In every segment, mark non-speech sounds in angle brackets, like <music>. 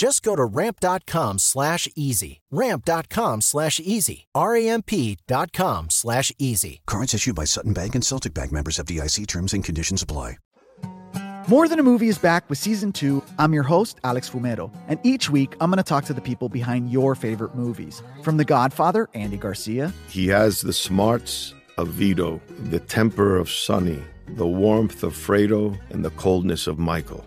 Just go to ramp.com slash easy. Ramp.com slash easy. R-A-M-P.com slash easy. Cards issued by Sutton Bank and Celtic Bank members of FDIC terms and conditions apply. More Than a Movie is back with season two. I'm your host, Alex Fumero, and each week I'm going to talk to the people behind your favorite movies. From The Godfather, Andy Garcia. He has the smarts of Vito, the temper of Sonny, the warmth of Fredo, and the coldness of Michael.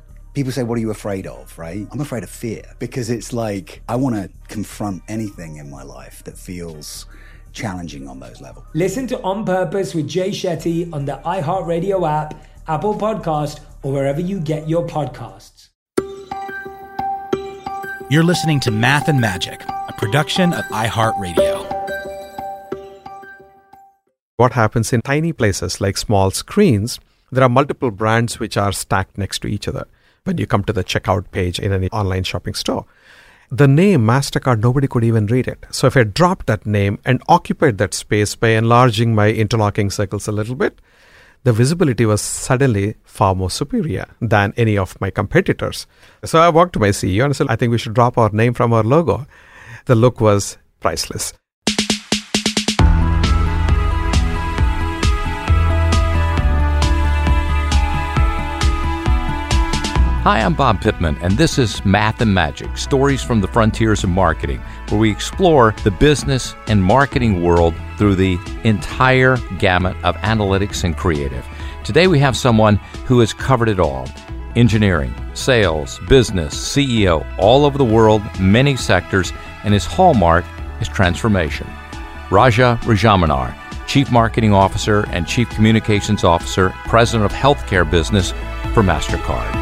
People say, What are you afraid of? Right? I'm afraid of fear because it's like I want to confront anything in my life that feels challenging on those levels. Listen to On Purpose with Jay Shetty on the iHeartRadio app, Apple Podcast, or wherever you get your podcasts. You're listening to Math and Magic, a production of iHeartRadio. What happens in tiny places like small screens, there are multiple brands which are stacked next to each other when you come to the checkout page in any online shopping store. The name MasterCard, nobody could even read it. So if I dropped that name and occupied that space by enlarging my interlocking circles a little bit, the visibility was suddenly far more superior than any of my competitors. So I walked to my CEO and said, I think we should drop our name from our logo. The look was priceless. Hi, I'm Bob Pittman, and this is Math and Magic Stories from the Frontiers of Marketing, where we explore the business and marketing world through the entire gamut of analytics and creative. Today, we have someone who has covered it all engineering, sales, business, CEO, all over the world, many sectors, and his hallmark is transformation. Raja Rajamannar, Chief Marketing Officer and Chief Communications Officer, President of Healthcare Business for MasterCard.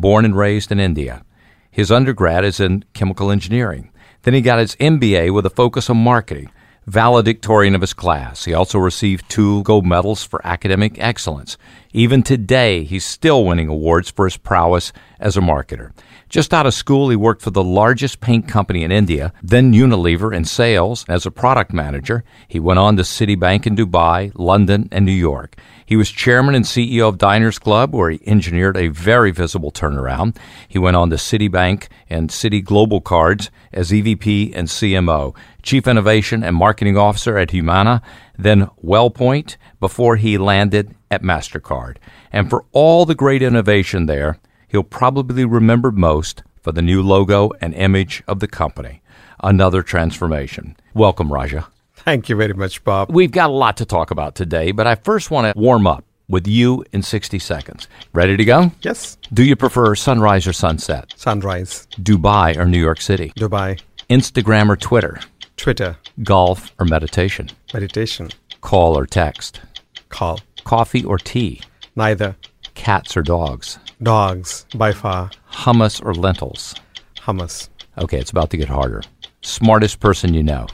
Born and raised in India. His undergrad is in chemical engineering. Then he got his MBA with a focus on marketing, valedictorian of his class. He also received two gold medals for academic excellence. Even today, he's still winning awards for his prowess as a marketer. Just out of school, he worked for the largest paint company in India, then Unilever in sales as a product manager. He went on to Citibank in Dubai, London, and New York. He was chairman and CEO of Diners Club, where he engineered a very visible turnaround. He went on to Citibank and Citi Global Cards as EVP and CMO. Chief Innovation and Marketing Officer at Humana, then WellPoint before he landed at MasterCard. And for all the great innovation there, he'll probably remember most for the new logo and image of the company. Another transformation. Welcome, Raja. Thank you very much, Bob. We've got a lot to talk about today, but I first want to warm up with you in 60 seconds. Ready to go? Yes. Do you prefer sunrise or sunset? Sunrise. Dubai or New York City? Dubai. Instagram or Twitter? Twitter. Golf or meditation? Meditation. Call or text? Call. Coffee or tea? Neither. Cats or dogs? Dogs, by far. Hummus or lentils? Hummus. Okay, it's about to get harder. Smartest person you know?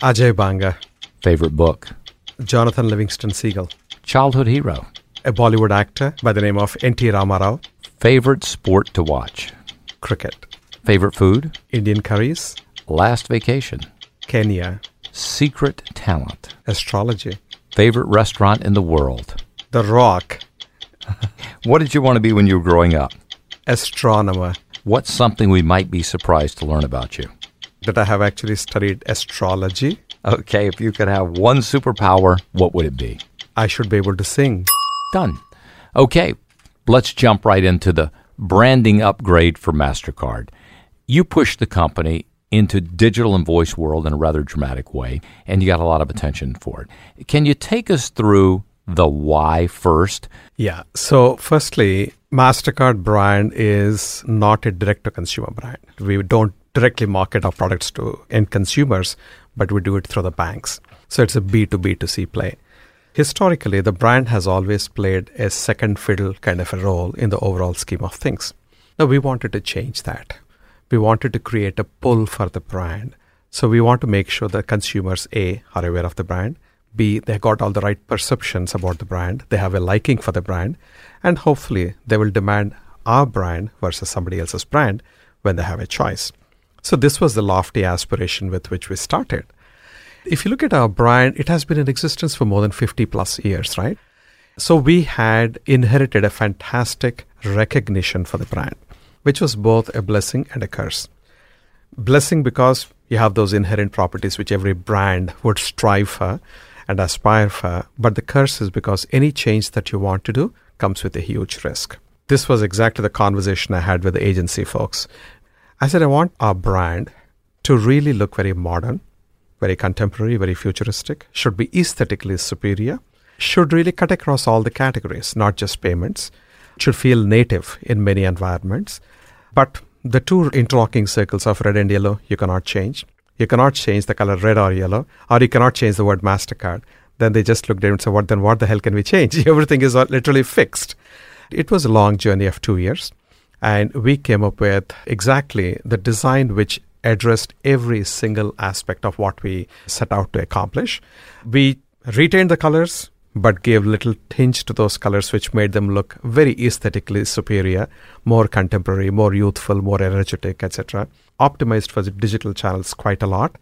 Ajay Banga. Favorite book? Jonathan Livingston Seagull. Childhood hero? A Bollywood actor by the name of N.T. Ramarao. Favorite sport to watch? Cricket. Favorite food? Indian curries. Last vacation? Kenya. Secret talent? Astrology. Favorite restaurant in the world? The Rock. What did you want to be when you were growing up? Astronomer. What's something we might be surprised to learn about you? That I have actually studied astrology. Okay, if you could have one superpower, what would it be? I should be able to sing. Done. Okay, let's jump right into the branding upgrade for MasterCard. You pushed the company into digital and voice world in a rather dramatic way, and you got a lot of attention for it. Can you take us through the why first? Yeah. So, firstly, MasterCard brand is not a direct to consumer brand. We don't directly market our products to end consumers, but we do it through the banks. So, it's a B2B2C play. Historically, the brand has always played a second fiddle kind of a role in the overall scheme of things. Now, we wanted to change that. We wanted to create a pull for the brand. So, we want to make sure that consumers, A, are aware of the brand, B, they got all the right perceptions about the brand, they have a liking for the brand, and hopefully they will demand our brand versus somebody else's brand when they have a choice. So, this was the lofty aspiration with which we started. If you look at our brand, it has been in existence for more than 50 plus years, right? So, we had inherited a fantastic recognition for the brand, which was both a blessing and a curse. Blessing because you have those inherent properties which every brand would strive for and aspire for. But the curse is because any change that you want to do comes with a huge risk. This was exactly the conversation I had with the agency folks. I said, I want our brand to really look very modern, very contemporary, very futuristic, should be aesthetically superior, should really cut across all the categories, not just payments, should feel native in many environments. But the two interlocking circles of red and yellow, you cannot change. You cannot change the color red or yellow, or you cannot change the word MasterCard. Then they just looked at it and said, what, then what the hell can we change? <laughs> Everything is literally fixed. It was a long journey of two years. And we came up with exactly the design which addressed every single aspect of what we set out to accomplish. We retained the colors, but gave little tinge to those colors which made them look very aesthetically superior, more contemporary, more youthful, more energetic, etc. Optimized for the digital channels quite a lot.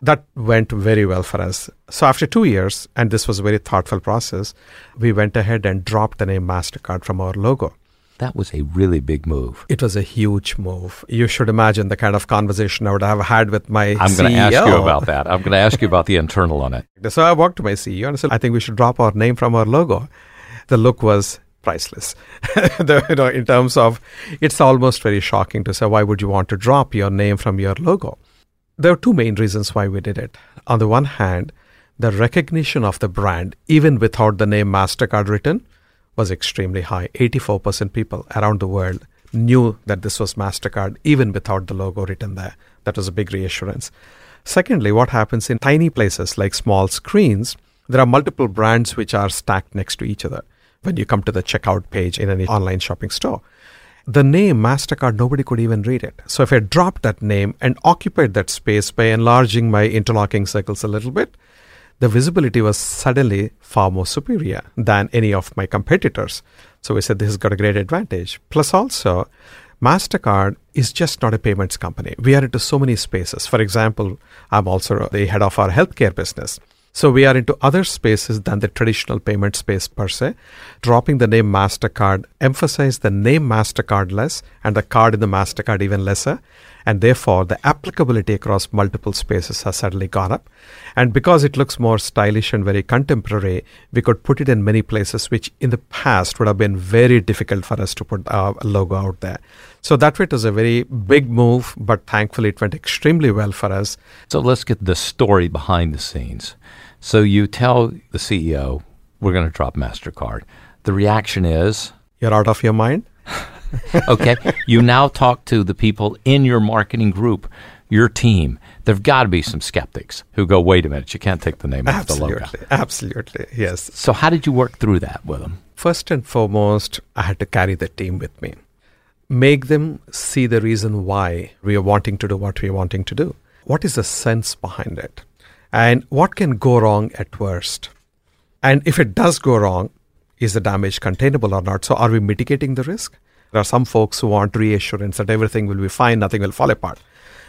That went very well for us. So after two years, and this was a very thoughtful process, we went ahead and dropped the name MasterCard from our logo. That was a really big move. It was a huge move. You should imagine the kind of conversation I would have had with my I'm going to ask you about that. I'm going to ask you about the internal on it. <laughs> So I walked to my CEO and I said, I think we should drop our name from our logo. The look was priceless. <laughs> the, you know, in terms of, it's almost very shocking to say, why would you want to drop your name from your logo? There are two main reasons why we did it. On the one hand, the recognition of the brand, even without the name MasterCard written, was extremely high. 84% people around the world knew that this was MasterCard, even without the logo written there. That was a big reassurance. Secondly, what happens in tiny places like small screens, there are multiple brands which are stacked next to each other when you come to the checkout page in any online shopping store. The name MasterCard, nobody could even read it. So if I dropped that name and occupied that space by enlarging my interlocking circles a little bit, the visibility was suddenly far more superior than any of my competitors. So we said this has got a great advantage. Plus, also, MasterCard is just not a payments company. We are into so many spaces. For example, I'm also the head of our healthcare business. So we are into other spaces than the traditional payment space per se. Dropping the name MasterCard emphasize the name MasterCard less and the card in the MasterCard even lesser And therefore, the applicability across multiple spaces has suddenly gone up. And because it looks more stylish and very contemporary, we could put it in many places, which in the past would have been very difficult for us to put our logo out there. So that way it was a very big move, but thankfully it went extremely well for us. So let's get the story behind the scenes. So you tell the CEO, we're going to drop MasterCard. The reaction is, You're out of your mind? <laughs> <laughs> okay. You now talk to the people in your marketing group, your team. There've got to be some skeptics who go, wait a minute, you can't take the name off the logo. Absolutely. Yes. So, how did you work through that with them? First and foremost, I had to carry the team with me, make them see the reason why we are wanting to do what we are wanting to do. What is the sense behind it? And what can go wrong at worst? And if it does go wrong, is the damage containable or not? So, are we mitigating the risk? There are some folks who want reassurance that everything will be fine, nothing will fall apart.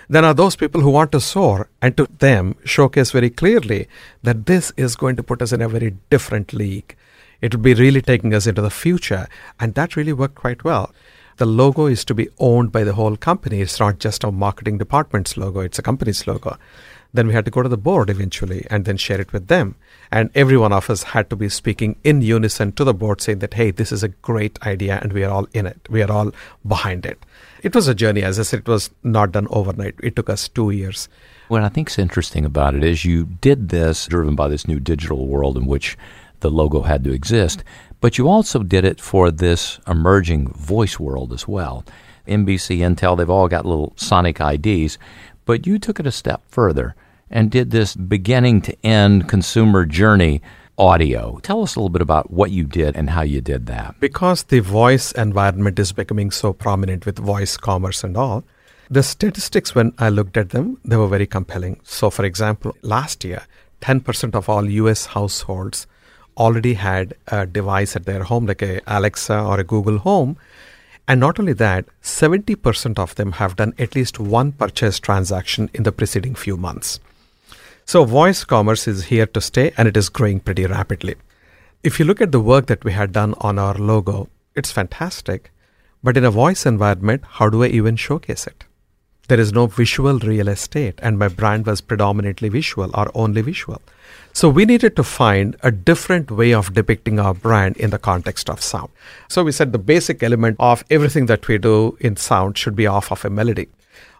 Then are those people who want to soar and to them showcase very clearly that this is going to put us in a very different league. It will be really taking us into the future. And that really worked quite well. The logo is to be owned by the whole company. It's not just a marketing department's logo, it's a company's logo. Then we had to go to the board eventually and then share it with them. And every one of us had to be speaking in unison to the board saying that, hey, this is a great idea and we are all in it. We are all behind it. It was a journey. As I said, it was not done overnight. It took us two years. What I think is interesting about it is you did this driven by this new digital world in which the logo had to exist, but you also did it for this emerging voice world as well. NBC, Intel, they've all got little sonic IDs. But you took it a step further and did this beginning to end consumer journey audio. Tell us a little bit about what you did and how you did that. Because the voice environment is becoming so prominent with voice commerce and all, the statistics, when I looked at them, they were very compelling. So, for example, last year, 10% of all US households already had a device at their home, like a Alexa or a Google Home, and not only that, 70% of them have done at least one purchase transaction in the preceding few months. So, voice commerce is here to stay and it is growing pretty rapidly. If you look at the work that we had done on our logo, it's fantastic. But in a voice environment, how do I even showcase it? There is no visual real estate, and my brand was predominantly visual or only visual. So we needed to find a different way of depicting our brand in the context of sound. So we said the basic element of everything that we do in sound should be off of a melody.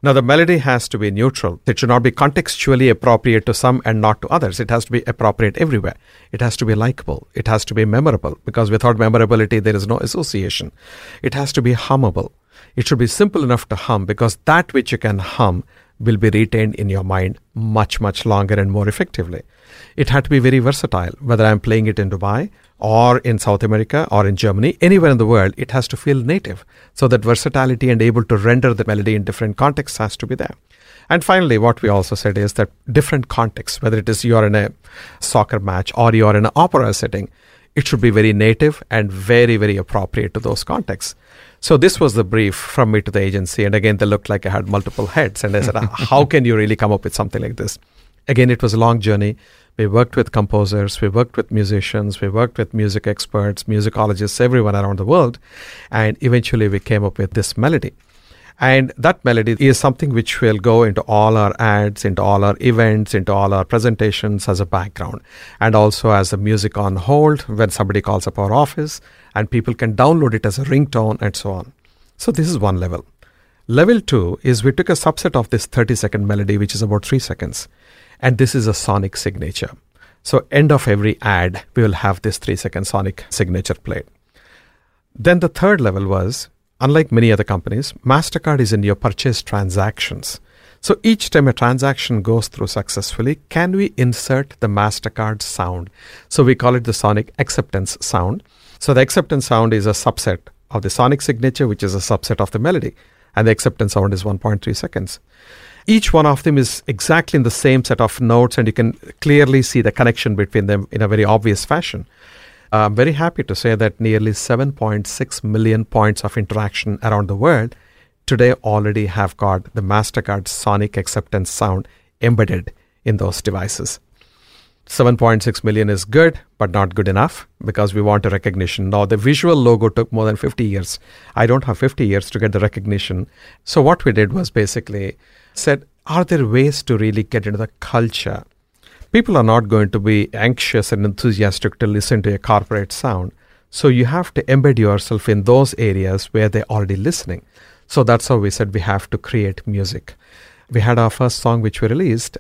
Now, the melody has to be neutral. It should not be contextually appropriate to some and not to others. It has to be appropriate everywhere. It has to be likable. It has to be memorable because without memorability, there is no association. It has to be hummable. It should be simple enough to hum because that which you can hum will be retained in your mind much, much longer and more effectively. It had to be very versatile, whether I'm playing it in Dubai or in South America or in Germany, anywhere in the world, it has to feel native. So that versatility and able to render the melody in different contexts has to be there. And finally, what we also said is that different contexts, whether it is you're in a soccer match or you're in an opera setting, it should be very native and very, very appropriate to those contexts. So this was the brief from me to the agency. And again, they looked like I had multiple heads. And I said, <laughs> how can you really come up with something like this? Again, it was a long journey. We worked with composers, we worked with musicians, we worked with music experts, musicologists, everyone around the world. And eventually we came up with this melody. And that melody is something which will go into all our ads, into all our events, into all our presentations as a background, and also as a music on hold when somebody calls up our office, and people can download it as a ringtone and so on. So, this is one level. Level two is we took a subset of this 30 second melody, which is about three seconds, and this is a sonic signature. So, end of every ad, we will have this three second sonic signature played. Then the third level was unlike many other companies, MasterCard is in your purchase transactions. So each time a transaction goes through successfully, can we insert the MasterCard sound? So we call it the sonic acceptance sound. So the acceptance sound is a subset of the sonic signature, which is a subset of the melody. And the acceptance sound is 1.3 seconds. Each one of them is exactly in the same set of notes, and you can clearly see the connection between them in a very obvious fashion. I'm very happy to say that nearly 7.6 million points of interaction around the world today already have got the MasterCard Sonic Acceptance sound embedded in those devices. 7.6 million is good, but not good enough because we want a recognition. Now, the visual logo took more than 50 years. I don't have 50 years to get the recognition. So, what we did was basically said, are there ways to really get into the culture? People are not going to be anxious and enthusiastic to listen to a corporate sound. So, you have to embed yourself in those areas where they're already listening. So, that's how we said we have to create music. We had our first song which we released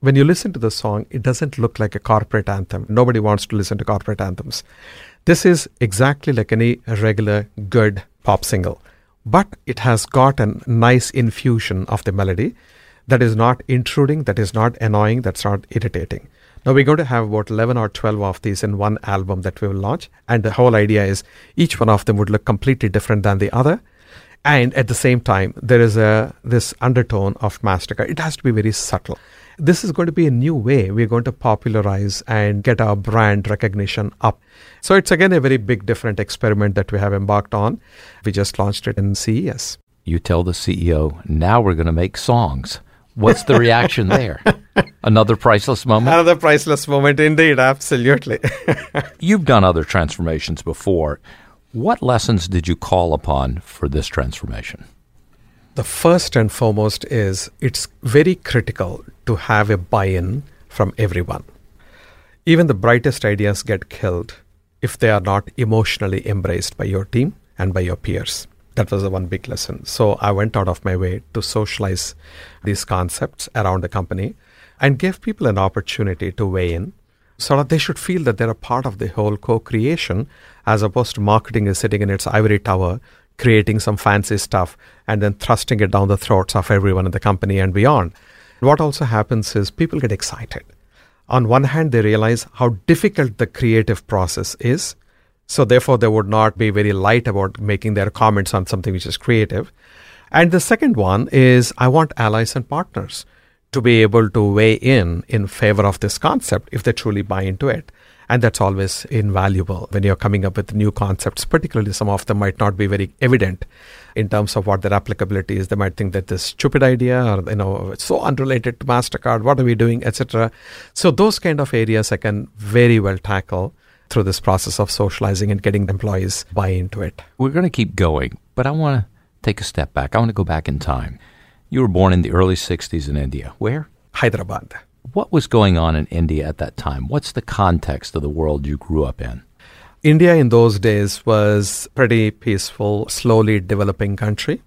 when you listen to the song, it doesn't look like a corporate anthem. Nobody wants to listen to corporate anthems. This is exactly like any regular good pop single, but it has got a nice infusion of the melody that is not intruding, that is not annoying, that's not irritating. Now we're going to have about 11 or 12 of these in one album that we will launch. And the whole idea is each one of them would look completely different than the other. And at the same time, there is a this undertone of Mastercard. It has to be very subtle. This is going to be a new way we're going to popularize and get our brand recognition up. So it's again a very big different experiment that we have embarked on. We just launched it in CES. You tell the CEO, now we're going to make songs. What's the reaction there? <laughs> Another priceless moment? Another priceless moment, indeed, absolutely. <laughs> You've done other transformations before. What lessons did you call upon for this transformation? The first and foremost is it's very critical to have a buy in from everyone. Even the brightest ideas get killed if they are not emotionally embraced by your team and by your peers. That was the one big lesson. So I went out of my way to socialize these concepts around the company and give people an opportunity to weigh in so that they should feel that they're a part of the whole co creation as opposed to marketing is sitting in its ivory tower creating some fancy stuff and then thrusting it down the throats of everyone in the company and beyond. What also happens is people get excited. On one hand, they realize how difficult the creative process is. So, therefore, they would not be very light about making their comments on something which is creative. And the second one is I want allies and partners to be able to weigh in in favor of this concept if they truly buy into it. And that's always invaluable when you're coming up with new concepts, particularly some of them might not be very evident in terms of what their applicability is. They might think that this stupid idea or, you know, it's so unrelated to MasterCard, what are we doing, etc. So those kind of areas I can very well tackle through this process of socializing and getting the employees buy into it. We're going to keep going, but I want to take a step back. I want to go back in time. You were born in the early 60s in India. Where? Hyderabad. What was going on in India at that time? What's the context of the world you grew up in? India in those days was pretty peaceful, slowly developing country.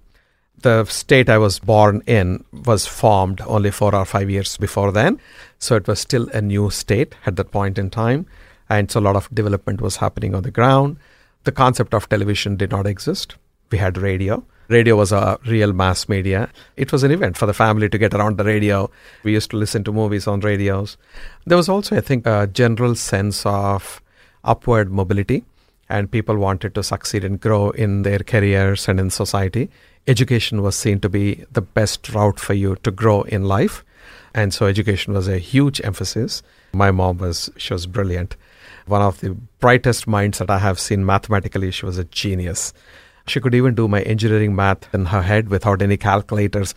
The state I was born in was formed only four or five years before then. So it was still a new state at that point in time. And so a lot of development was happening on the ground. The concept of television did not exist. We had radio. Radio was a real mass media. It was an event for the family to get around the radio. We used to listen to movies on radios. There was also, I think, a general sense of upward mobility, and people wanted to succeed and grow in their careers and in society. Education was seen to be the best route for you to grow in life. And so education was a huge emphasis. My mom was, she was brilliant. One of the brightest minds that I have seen mathematically, she was a genius. She could even do my engineering math in her head without any calculators.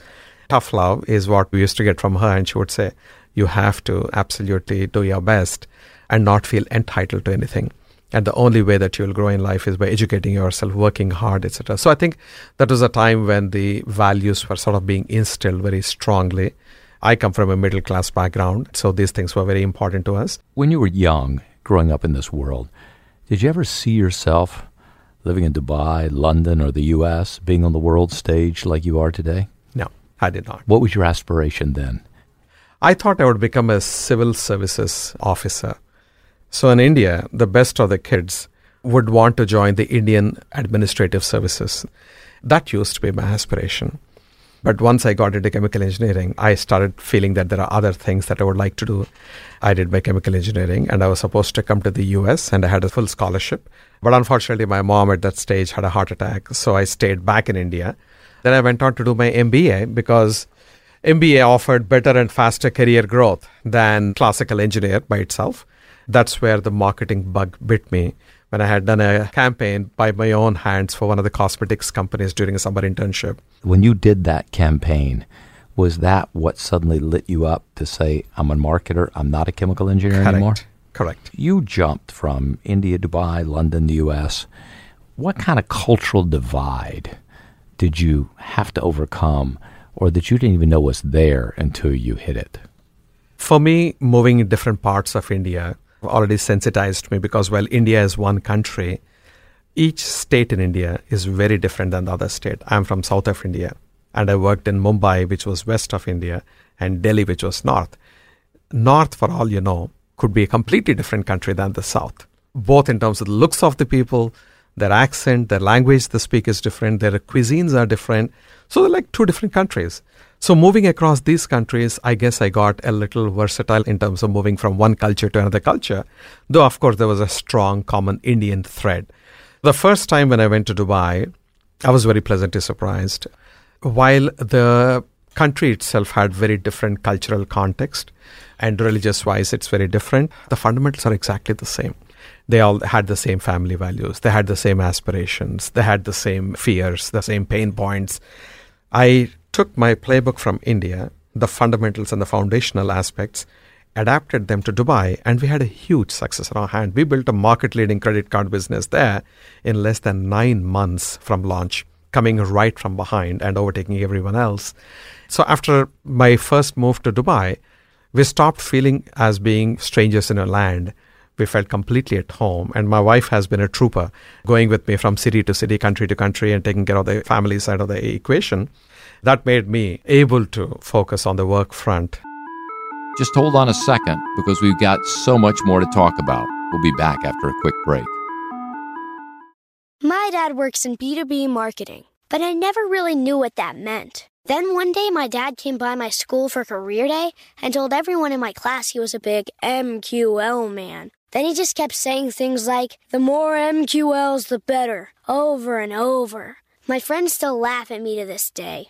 Tough love is what we used to get from her, and she would say, You have to absolutely do your best and not feel entitled to anything. And the only way that you'll grow in life is by educating yourself, working hard, etc. So I think that was a time when the values were sort of being instilled very strongly. I come from a middle class background, so these things were very important to us. When you were young, growing up in this world, did you ever see yourself living in Dubai, London, or the U.S., being on the world stage like you are today? No, I did not. What was your aspiration then? I thought I would become a civil services officer. So in India, the best of the kids would want to join the Indian administrative services. That used to be my aspiration. But once I got into chemical engineering, I started feeling that there are other things that I would like to do. I did my chemical engineering and I was supposed to come to the US and I had a full scholarship. But unfortunately, my mom at that stage had a heart attack. So I stayed back in India. Then I went on to do my MBA because MBA offered better and faster career growth than classical engineer by itself. That's where the marketing bug bit me when I had done a campaign by my own hands for one of the cosmetics companies during a summer internship. When you did that campaign, Was that what suddenly lit you up to say, I'm a marketer, I'm not a chemical engineer Correct. anymore? Correct. You jumped from India, Dubai, London, the US. What kind of cultural divide did you have to overcome or that you didn't even know was there until you hit it? For me, moving in different parts of India already sensitized me because while India is one country, each state in India is very different than the other state. I'm from south of India and I worked in Mumbai, which was west of India, and Delhi, which was north. North, for all you know, could be a completely different country than the south, both in terms of the looks of the people, their accent, their language they speak is different, their cuisines are different. So they're like two different countries. So moving across these countries, I guess I got a little versatile in terms of moving from one culture to another culture, though of course there was a strong common Indian thread. The first time when I went to Dubai, I was very pleasantly surprised. While the country itself had very different cultural context and religious wise it's very different, the fundamentals are exactly the same. They all had the same family values, they had the same aspirations, they had the same fears, the same pain points. I took my playbook from India, the fundamentals and the foundational aspects, adapted them to Dubai, and we had a huge success on our hand. We built a market leading credit card business there in less than nine months from launch, coming right from behind and overtaking everyone else. So, after my first move to Dubai, we stopped feeling as being strangers in a land. We felt completely at home. And my wife has been a trooper, going with me from city to city, country to country, and taking care of the family side of the equation. That made me able to focus on the work front. Just hold on a second because we've got so much more to talk about. We'll be back after a quick break. My dad works in B2B marketing, but I never really knew what that meant. Then one day, my dad came by my school for career day and told everyone in my class he was a big MQL man. Then he just kept saying things like, the more MQLs, the better, over and over. My friends still laugh at me to this day.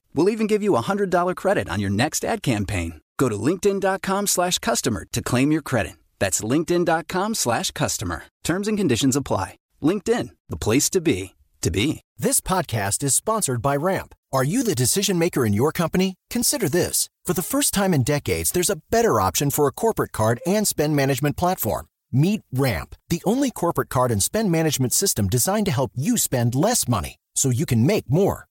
We'll even give you a $100 credit on your next ad campaign. Go to linkedin.com slash customer to claim your credit. That's linkedin.com slash customer. Terms and conditions apply. LinkedIn, the place to be, to be. This podcast is sponsored by Ramp. Are you the decision maker in your company? Consider this. For the first time in decades, there's a better option for a corporate card and spend management platform. Meet Ramp, the only corporate card and spend management system designed to help you spend less money so you can make more.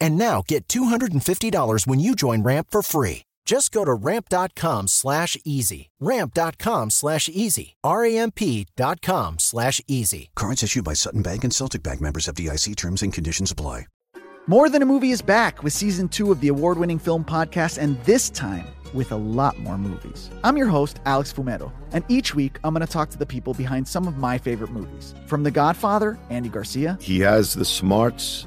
And now get $250 when you join Ramp for free. Just go to ramp.com slash easy. Ramp.com slash easy. R-A-M-P dot com slash easy. Cards issued by Sutton Bank and Celtic Bank members FDIC terms and conditions apply. More Than a Movie is back with season two of the award winning film podcast, and this time with a lot more movies. I'm your host, Alex Fumero, and each week I'm going to talk to the people behind some of my favorite movies. From The Godfather, Andy Garcia, He has the smarts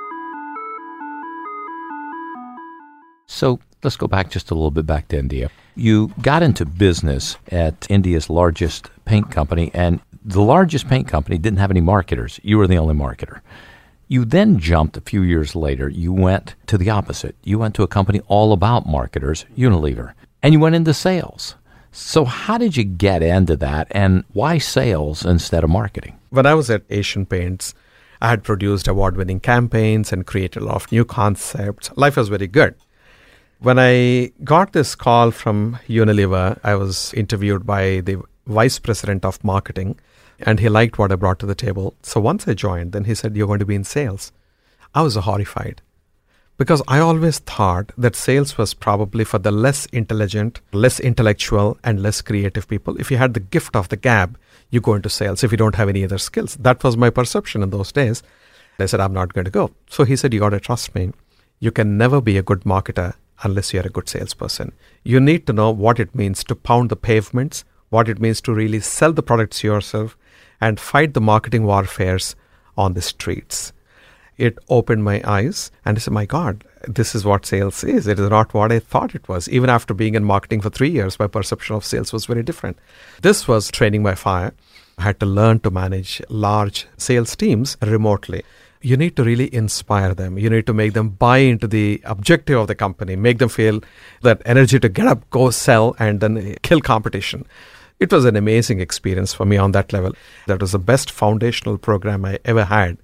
So let's go back just a little bit back to India. You got into business at India's largest paint company, and the largest paint company didn't have any marketers. You were the only marketer. You then jumped a few years later. You went to the opposite. You went to a company all about marketers, Unilever, and you went into sales. So, how did you get into that, and why sales instead of marketing? When I was at Asian Paints, I had produced award winning campaigns and created a lot of new concepts. Life was very good. When I got this call from Unilever, I was interviewed by the vice president of marketing, and he liked what I brought to the table. So once I joined, then he said, You're going to be in sales. I was horrified because I always thought that sales was probably for the less intelligent, less intellectual, and less creative people. If you had the gift of the gab, you go into sales if you don't have any other skills. That was my perception in those days. I said, I'm not going to go. So he said, You got to trust me. You can never be a good marketer unless you're a good salesperson. You need to know what it means to pound the pavements, what it means to really sell the products yourself, and fight the marketing warfares on the streets. It opened my eyes and I said, My God, this is what sales is. It is not what I thought it was. Even after being in marketing for three years, my perception of sales was very different. This was training by fire. I had to learn to manage large sales teams remotely you need to really inspire them. You need to make them buy into the objective of the company, make them feel that energy to get up, go sell, and then kill competition. It was an amazing experience for me on that level. That was the best foundational program I ever had.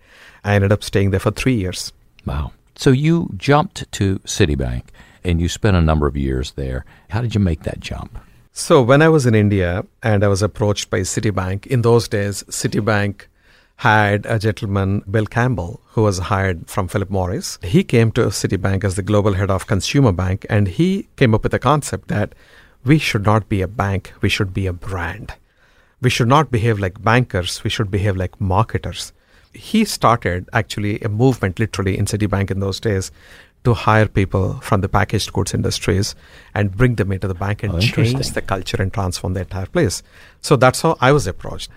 I ended up staying there for three years. Wow. So you jumped to Citibank and you spent a number of years there. How did you make that jump? So when I was in India and I was approached by Citibank, in those days, Citibank had a gentleman, Bill Campbell, who was hired from Philip Morris. He came to Citibank as the global head of consumer bank, and he came up with a concept that we should not be a bank, we should be a brand. We should not behave like bankers, we should behave like marketers. He started actually a movement literally in Citibank in those days to hire people from the packaged goods industries and bring them into the bank and oh, change the culture and transform the entire place. So that's how I was approached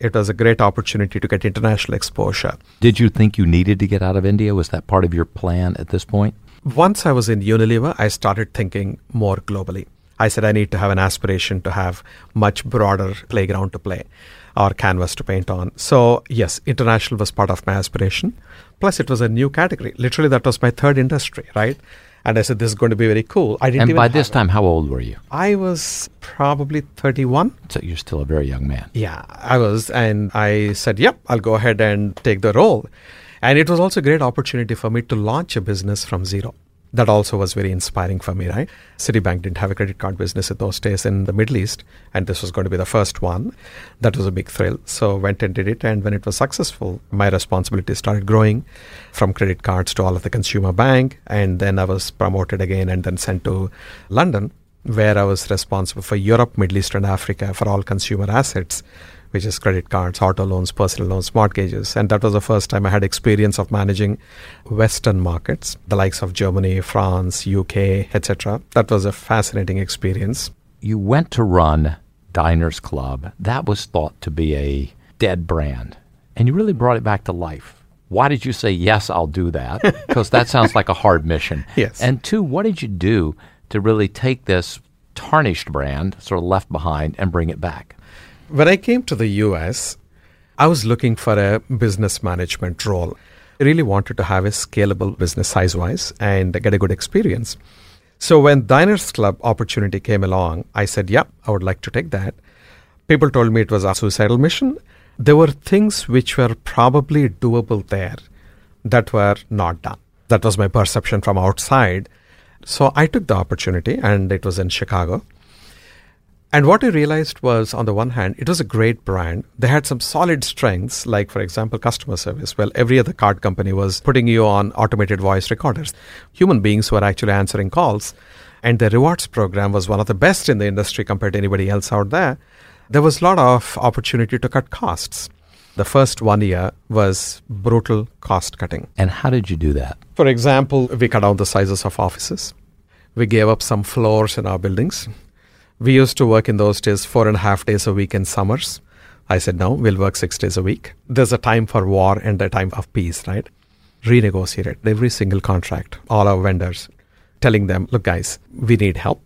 it was a great opportunity to get international exposure. Did you think you needed to get out of India? Was that part of your plan at this point? Once I was in Unilever, I started thinking more globally. I said I need to have an aspiration to have much broader playground to play or canvas to paint on. So, yes, international was part of my aspiration. Plus, it was a new category. Literally, that was my third industry, right? And I said, this is going to be very cool. I didn't And by this time, it. how old were you? I was probably 31. So you're still a very young man. Yeah, I was. And I said, yep, I'll go ahead and take the role. And it was also a great opportunity for me to launch a business from zero that also was very inspiring for me, right? Citibank didn't have a credit card business at those days in the Middle East, and this was going to be the first one. That was a big thrill. So went and did it, and when it was successful, my responsibility started growing from credit cards to all of the consumer bank, and then I was promoted again and then sent to London, where I was responsible for Europe, Middle East, and Africa for all consumer assets which is credit cards, auto loans, personal loans, mortgages. And that was the first time I had experience of managing Western markets, the likes of Germany, France, UK, etc. That was a fascinating experience. You went to run Diners Club. That was thought to be a dead brand. And you really brought it back to life. Why did you say, yes, I'll do that? <laughs> Because that sounds like a hard mission. Yes. And two, what did you do to really take this tarnished brand, sort of left behind, and bring it back? When I came to the US, I was looking for a business management role. I really wanted to have a scalable business size wise and get a good experience. So when Diners Club opportunity came along, I said, yeah, I would like to take that. People told me it was a suicidal mission. There were things which were probably doable there that were not done. That was my perception from outside. So I took the opportunity, and it was in Chicago. And what I realized was, on the one hand, it was a great brand. They had some solid strengths, like, for example, customer service. Well, every other card company was putting you on automated voice recorders. Human beings were actually answering calls. And the rewards program was one of the best in the industry compared to anybody else out there. There was a lot of opportunity to cut costs. The first one year was brutal cost cutting. And how did you do that? For example, we cut down the sizes of offices. We gave up some floors in our buildings we used to work in those days four and a half days a week in summers. I said, no, we'll work six days a week. There's a time for war and a time of peace, right? Renegotiated every single contract, all our vendors, telling them, look, guys, we need help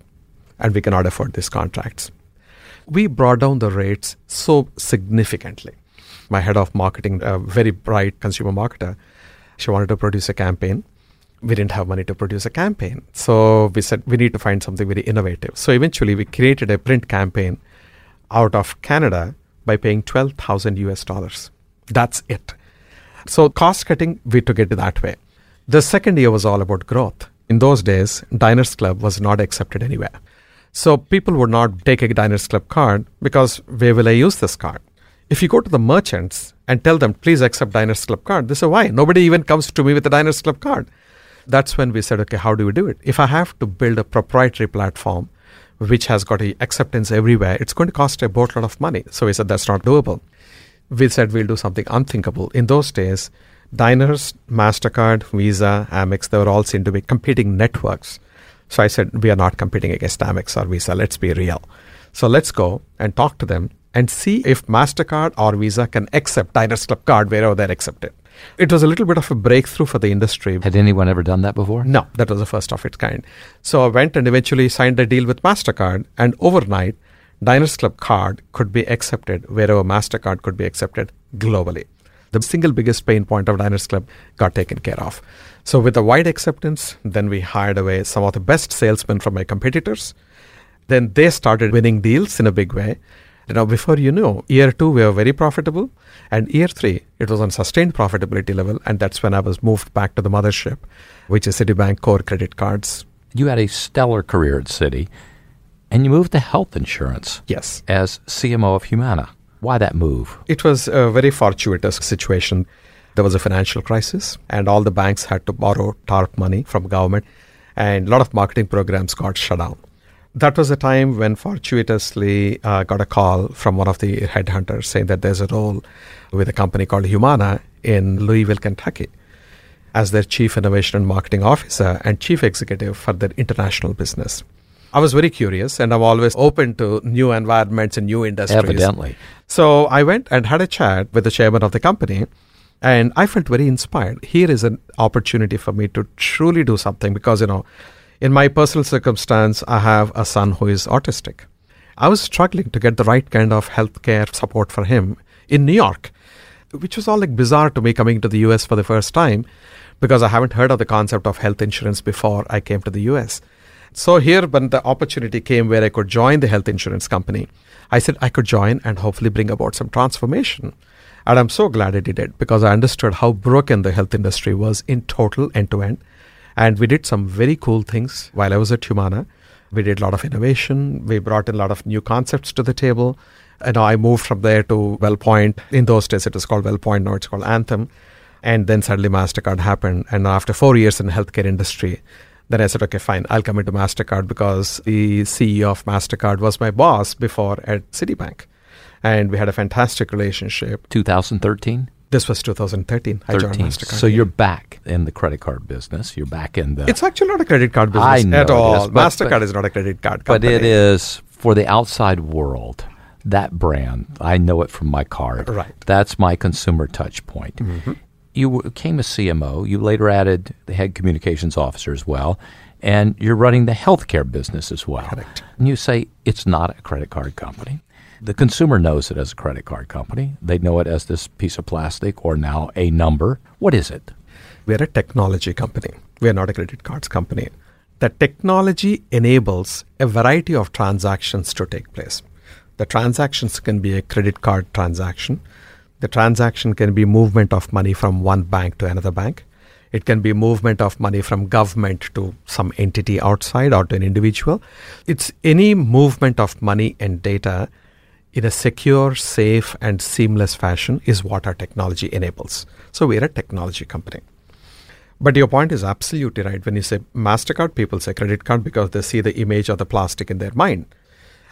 and we cannot afford these contracts. We brought down the rates so significantly. My head of marketing, a very bright consumer marketer, she wanted to produce a campaign we didn't have money to produce a campaign. So we said we need to find something very innovative. So eventually we created a print campaign out of Canada by paying 12,000 US dollars. That's it. So cost cutting, we took it that way. The second year was all about growth. In those days, Diners Club was not accepted anywhere. So people would not take a Diners Club card because where will I use this card? If you go to the merchants and tell them, please accept Diners Club card, they say, why? Nobody even comes to me with a Diners Club card. That's when we said, okay, how do we do it? If I have to build a proprietary platform which has got acceptance everywhere, it's going to cost a boatload of money. So we said that's not doable. We said we'll do something unthinkable. In those days, Diners, MasterCard, Visa, Amex, they were all seen to be competing networks. So I said, we are not competing against Amex or Visa. Let's be real. So let's go and talk to them and see if MasterCard or Visa can accept Diners Club card wherever they're accepted. It was a little bit of a breakthrough for the industry. Had anyone ever done that before? No, that was the first of its kind. So I went and eventually signed a deal with MasterCard, and overnight, Diners Club card could be accepted wherever MasterCard could be accepted globally. The single biggest pain point of Diners Club got taken care of. So, with the wide acceptance, then we hired away some of the best salesmen from my competitors. Then they started winning deals in a big way. Know, before you know, year two, we were very profitable. And year three, it was on sustained profitability level. And that's when I was moved back to the mothership, which is Citibank core credit cards. You had a stellar career at Citi, and you moved to health insurance. Yes. As CMO of Humana. Why that move? It was a very fortuitous situation. There was a financial crisis, and all the banks had to borrow TARP money from government, and a lot of marketing programs got shut down that was a time when fortuitously uh, got a call from one of the headhunters saying that there's a role with a company called Humana in Louisville, Kentucky, as their chief innovation and marketing officer and chief executive for their international business. I was very curious and I'm always open to new environments and new industries. Evidently. So I went and had a chat with the chairman of the company and I felt very inspired. Here is an opportunity for me to truly do something because, you know, in my personal circumstance, I have a son who is autistic. I was struggling to get the right kind of healthcare support for him in New York, which was all like bizarre to me coming to the US for the first time because I haven't heard of the concept of health insurance before I came to the US. So here, when the opportunity came where I could join the health insurance company, I said I could join and hopefully bring about some transformation. And I'm so glad I did it because I understood how broken the health industry was in total end to end and we did some very cool things while I was at Humana. We did a lot of innovation. We brought in a lot of new concepts to the table. And I moved from there to WellPoint. In those days, it was called WellPoint. Now it's called Anthem. And then suddenly MasterCard happened. And after four years in healthcare industry, then I said, okay, fine, I'll come into MasterCard because the CEO of MasterCard was my boss before at Citibank. And we had a fantastic relationship. 2013? This was 2013. 13. I joined MasterCard. So you're back in the credit card business. You're back in the. It's actually not a credit card business I know at all. But, MasterCard but, is not a credit card company. But it is for the outside world. That brand, I know it from my card. Right. That's my consumer touch point. Mm-hmm. You came a CMO. You later added the head communications officer as well. And you're running the healthcare business as well. Correct. And you say it's not a credit card company. The consumer knows it as a credit card company. They know it as this piece of plastic or now a number. What is it? We're a technology company. We are not a credit cards company. The technology enables a variety of transactions to take place. The transactions can be a credit card transaction. The transaction can be movement of money from one bank to another bank. It can be movement of money from government to some entity outside or to an individual. It's any movement of money and data in a secure, safe, and seamless fashion is what our technology enables. So we're a technology company. But your point is absolutely right. When you say MasterCard, people say credit card because they see the image of the plastic in their mind.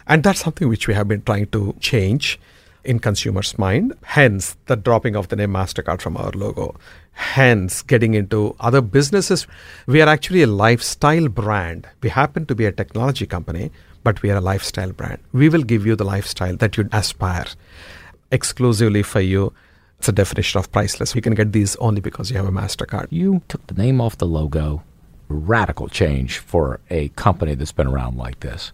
And that's something which we have been trying to change in consumers' mind. Hence, the dropping of the name MasterCard from our logo. Hence, getting into other businesses. We are actually a lifestyle brand. We happen to be a technology company, but we are a lifestyle brand. We will give you the lifestyle that you'd aspire exclusively for you. It's a definition of priceless. You can get these only because you have a MasterCard. You took the name off the logo. Radical change for a company that's been around like this.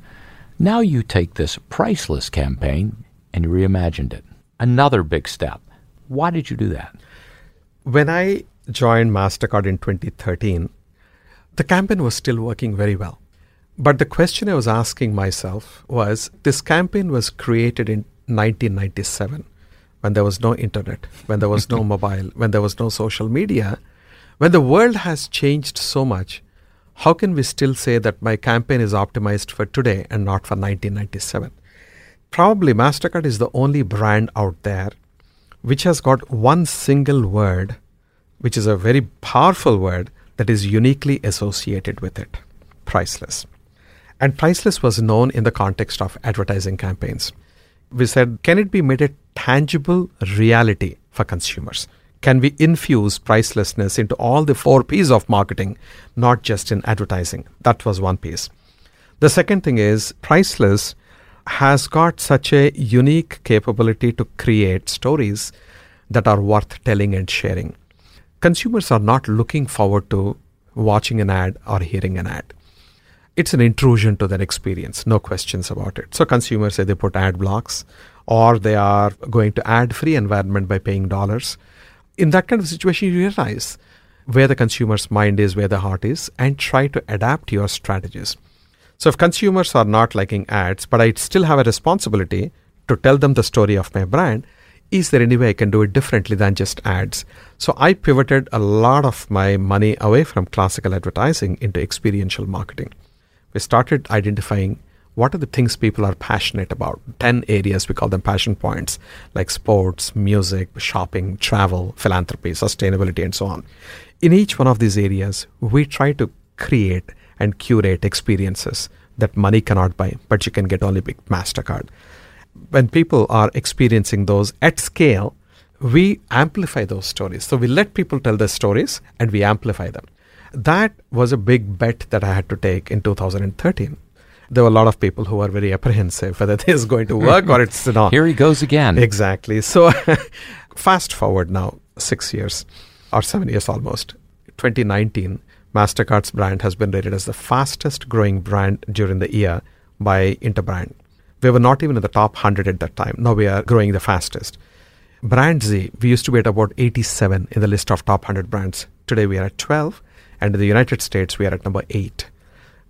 Now you take this priceless campaign and you reimagined it. Another big step. Why did you do that? When I joined MasterCard in 2013, the campaign was still working very well. But the question I was asking myself was this campaign was created in 1997 when there was no internet, when there was no <laughs> mobile, when there was no social media, when the world has changed so much. How can we still say that my campaign is optimized for today and not for 1997? Probably MasterCard is the only brand out there which has got one single word, which is a very powerful word that is uniquely associated with it priceless. And priceless was known in the context of advertising campaigns. We said, can it be made a tangible reality for consumers? Can we infuse pricelessness into all the four P's of marketing, not just in advertising? That was one piece. The second thing is priceless has got such a unique capability to create stories that are worth telling and sharing. Consumers are not looking forward to watching an ad or hearing an ad. It's an intrusion to their experience, no questions about it. So consumers say they put ad blocks or they are going to ad free environment by paying dollars in that kind of situation, you realize where the consumer's mind is, where the heart is, and try to adapt your strategies. So, if consumers are not liking ads, but I still have a responsibility to tell them the story of my brand, is there any way I can do it differently than just ads? So, I pivoted a lot of my money away from classical advertising into experiential marketing. We started identifying what are the things people are passionate about. 10 areas we call them passion points like sports music shopping travel philanthropy sustainability and so on. In each one of these areas we try to create and curate experiences that money cannot buy but you can get only with mastercard. When people are experiencing those at scale we amplify those stories. So we let people tell their stories and we amplify them that was a big bet that i had to take in 2013 there were a lot of people who were very apprehensive whether this is going to work or it's <laughs> not. Here he goes again. Exactly. So, <laughs> fast forward now six years or seven years almost. 2019, MasterCard's brand has been rated as the fastest growing brand during the year by Interbrand. We were not even in the top 100 at that time. Now we are growing the fastest. Brand Z, we used to be at about 87 in the list of top 100 brands. Today we are at 12, and in the United States we are at number 8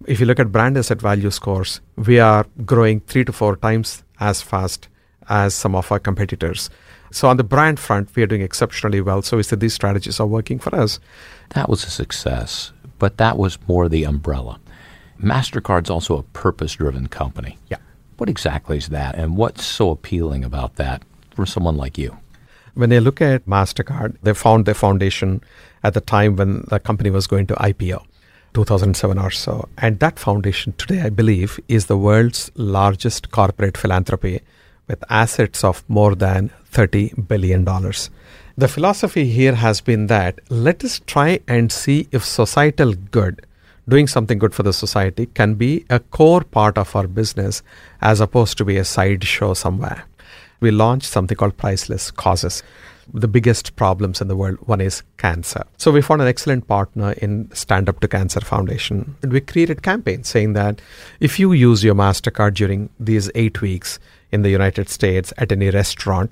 if you look at brand asset value scores, we are growing three to four times as fast as some of our competitors. So on the brand front, we are doing exceptionally well. So we said these strategies are working for us. That was a success, but that was more the umbrella. MasterCard's also a purpose driven company. Yeah. What exactly is that, and what's so appealing about that for someone like you? When they look at MasterCard, they found their foundation at the time when the company was going to IPO. 2007 or so. And that foundation today, I believe, is the world's largest corporate philanthropy with assets of more than $30 billion. The philosophy here has been that let us try and see if societal good, doing something good for the society, can be a core part of our business as opposed to be a sideshow somewhere. We launched something called Priceless Causes the biggest problems in the world. One is cancer. So we found an excellent partner in Stand Up to Cancer Foundation. And we created campaigns saying that if you use your MasterCard during these eight weeks in the United States at any restaurant,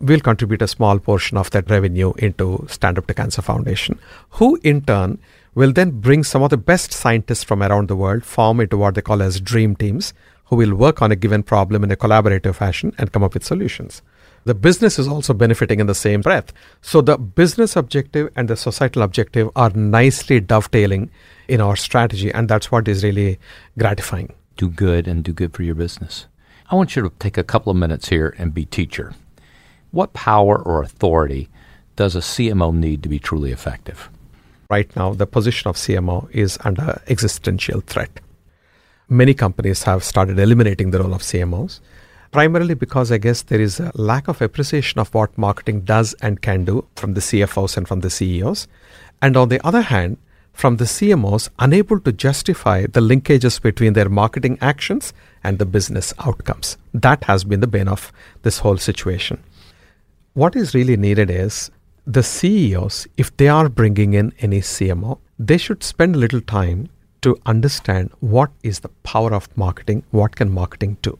we'll contribute a small portion of that revenue into Stand Up to Cancer Foundation, who in turn will then bring some of the best scientists from around the world, form into what they call as dream teams, who will work on a given problem in a collaborative fashion and come up with solutions. The business is also benefiting in the same breath. So the business objective and the societal objective are nicely dovetailing in our strategy, and that's what is really gratifying. Do good and do good for your business. I want you to take a couple of minutes here and be teacher. What power or authority does a CMO need to be truly effective? Right now, the position of CMO is under existential threat. Many companies have started eliminating the role of CMOs, primarily because I guess there is a lack of appreciation of what marketing does and can do from the CFOs and from the CEOs. And on the other hand, from the CMOs unable to justify the linkages between their marketing actions and the business outcomes. That has been the bane of this whole situation. What is really needed is the CEOs, if they are bringing in any CMO, they should spend a little time to understand what is the power of marketing, what can marketing do.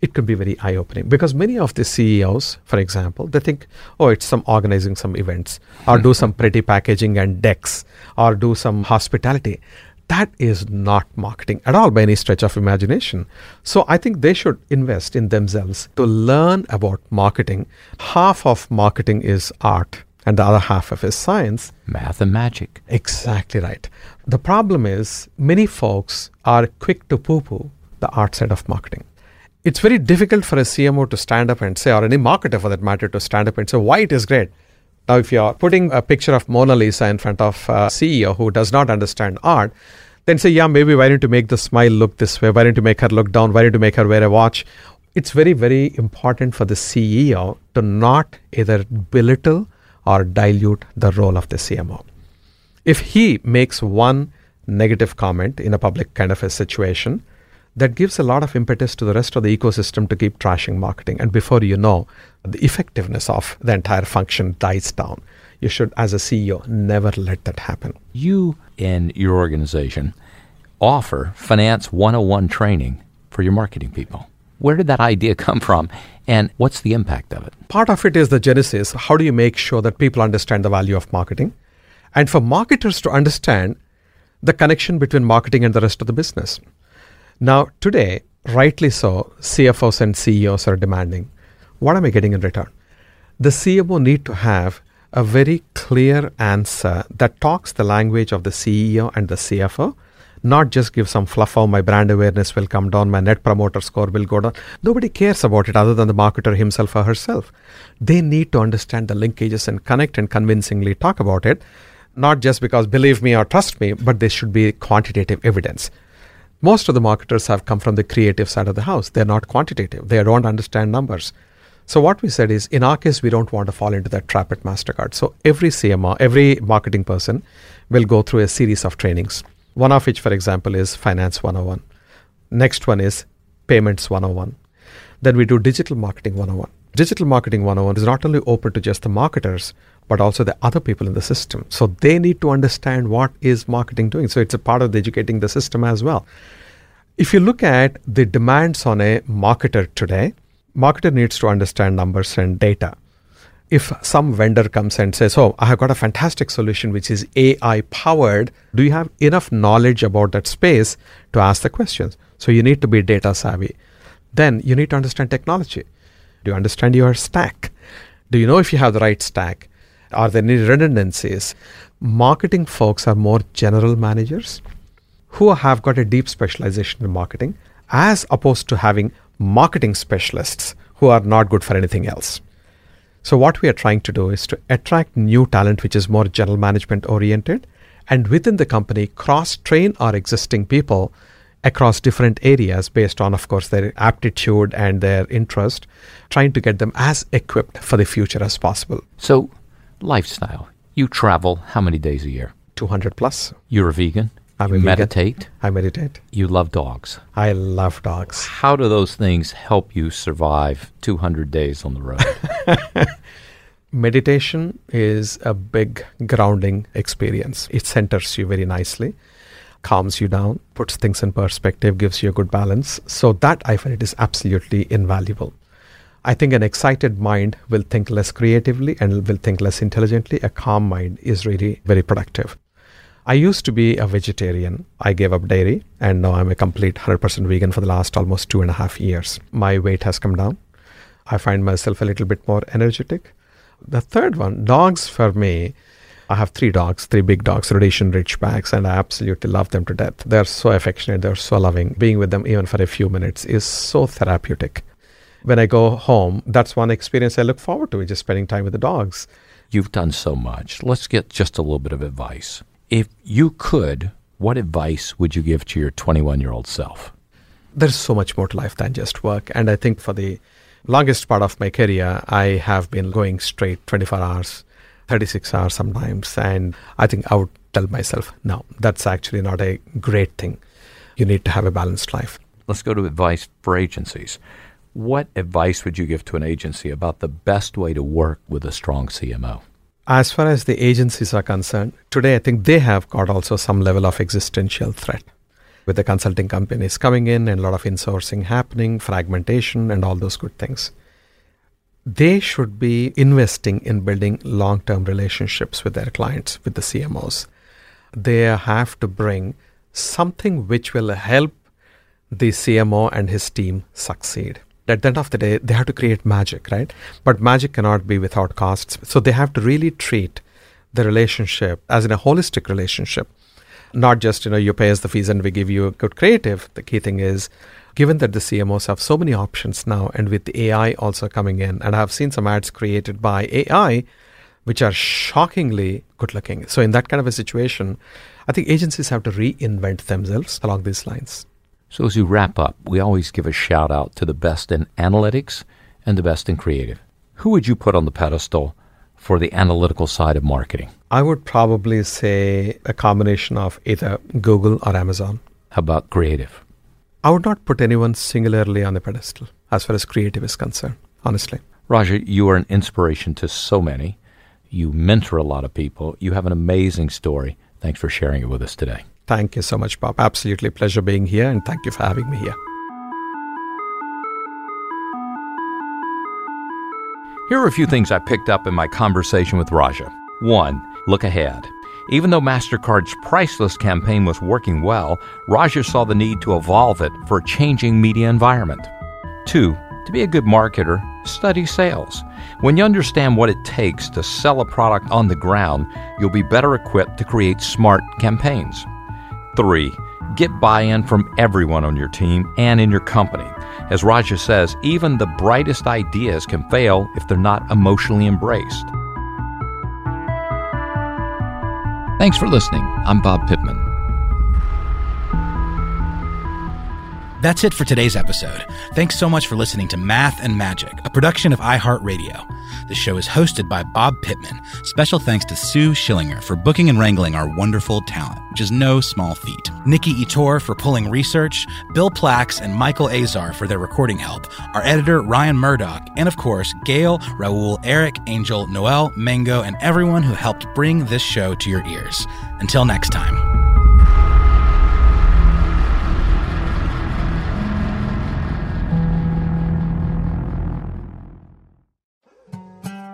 It can be very eye opening because many of the CEOs, for example, they think, oh, it's some organizing some events or do some pretty packaging and decks or do some hospitality. That is not marketing at all by any stretch of imagination. So I think they should invest in themselves to learn about marketing. Half of marketing is art and the other half of is science. Math and magic. Exactly right. The problem is many folks are quick to poo poo the art side of marketing. It's very difficult for a CMO to stand up and say, or any marketer for that matter, to stand up and say, why it is great. Now, if you're putting a picture of Mona Lisa in front of a CEO who does not understand art, then say, yeah, maybe why don't you make the smile look this way? Why don't you make her look down? Why don't you make her wear a watch? It's very, very important for the CEO to not either belittle or dilute the role of the CMO. If he makes one negative comment in a public kind of a situation, that gives a lot of impetus to the rest of the ecosystem to keep trashing marketing. And before you know, the effectiveness of the entire function dies down. You should, as a CEO, never let that happen. You and your organization offer Finance 101 training for your marketing people. Where did that idea come from? And what's the impact of it? Part of it is the genesis. How do you make sure that people understand the value of marketing? And for marketers to understand the connection between marketing and the rest of the business. Now, today, rightly so, CFOs and CEOs are demanding what am I getting in return? The CMO need to have a very clear answer that talks the language of the CEO and the CFO not just give some fluff how my brand awareness will come down, my net promoter score will go down. Nobody cares about it other than the marketer himself or herself. They need to understand the linkages and connect and convincingly talk about it, not just because believe me or trust me, but there should be quantitative evidence. Most of the marketers have come from the creative side of the house. They're not quantitative. They don't understand numbers. So what we said is, in our case, we don't want to fall into that trap at Mastercard. So every CMO, every marketing person, will go through a series of trainings one of which, for example, is Finance 101. Next one is Payments 101. Then we do Digital Marketing 101. Digital Marketing 101 is not only open to just the marketers, but also the other people in the system. So they need to understand what is marketing doing. So it's a part of educating the system as well. If you look at the demands on a marketer today, marketer needs to understand numbers and data if some vendor comes and says, Oh, I have got a fantastic solution which is AI powered, do you have enough knowledge about that space to ask the questions? So you need to be data savvy. Then you need to understand technology. Do you understand your stack? Do you know if you have the right stack? Are there any redundancies? Marketing folks are more general managers who have got a deep specialization in marketing as opposed to having marketing specialists who are not good for anything else. So, what we are trying to do is to attract new talent which is more general management oriented and within the company cross train our existing people across different areas based on, of course, their aptitude and their interest, trying to get them as equipped for the future as possible. So, lifestyle. You travel how many days a year? 200 plus. You're a vegan? I'm you a meditate? Vegan. I meditate. You love dogs? I love dogs. How do those things help you survive 200 days on the road? <laughs> Meditation is a big grounding experience. It centers you very nicely, calms you down, puts things in perspective, gives you a good balance. So, that I find it is absolutely invaluable. I think an excited mind will think less creatively and will think less intelligently. A calm mind is really very productive. I used to be a vegetarian. I gave up dairy and now I'm a complete 100% vegan for the last almost two and a half years. My weight has come down. I find myself a little bit more energetic. The third one, dogs for me, I have three dogs, three big dogs, Rhodesian Ridgebacks, and I absolutely love them to death. They're so affectionate, they're so loving. Being with them even for a few minutes is so therapeutic. When I go home, that's one experience I look forward to, just spending time with the dogs. You've done so much. Let's get just a little bit of advice. If you could, what advice would you give to your 21 year old self? There's so much more to life than just work. And I think for the longest part of my career, I have been going straight 24 hours, 36 hours sometimes. And I think I would tell myself, no, that's actually not a great thing. You need to have a balanced life. Let's go to advice for agencies. What advice would you give to an agency about the best way to work with a strong CMO? As far as the agencies are concerned, today I think they have got also some level of existential threat with the consulting companies coming in and a lot of insourcing happening, fragmentation, and all those good things. They should be investing in building long term relationships with their clients, with the CMOs. They have to bring something which will help the CMO and his team succeed at the end of the day, they have to create magic, right? But magic cannot be without costs. So they have to really treat the relationship as in a holistic relationship, not just, you know, you pay us the fees and we give you a good creative. The key thing is, given that the CMOs have so many options now, and with AI also coming in, and I've seen some ads created by AI, which are shockingly good looking. So in that kind of a situation, I think agencies have to reinvent themselves along these lines. So, as we wrap up, we always give a shout out to the best in analytics and the best in creative. Who would you put on the pedestal for the analytical side of marketing? I would probably say a combination of either Google or Amazon. How about creative? I would not put anyone singularly on the pedestal as far as creative is concerned, honestly. Raja, you are an inspiration to so many. You mentor a lot of people. You have an amazing story. Thanks for sharing it with us today. Thank you so much, Bob. Absolutely pleasure being here, and thank you for having me here. Here are a few things I picked up in my conversation with Raja. One, look ahead. Even though MasterCard's priceless campaign was working well, Raja saw the need to evolve it for a changing media environment. Two, to be a good marketer, study sales. When you understand what it takes to sell a product on the ground, you'll be better equipped to create smart campaigns. Three, get buy in from everyone on your team and in your company. As Raja says, even the brightest ideas can fail if they're not emotionally embraced. Thanks for listening. I'm Bob Pittman. That's it for today's episode. Thanks so much for listening to Math and Magic, a production of iHeartRadio. The show is hosted by Bob Pittman. Special thanks to Sue Schillinger for booking and wrangling our wonderful talent, which is no small feat. Nikki Ettore for pulling research, Bill Plax and Michael Azar for their recording help, our editor Ryan Murdoch, and of course, Gail, Raul, Eric, Angel, Noel, Mango, and everyone who helped bring this show to your ears. Until next time.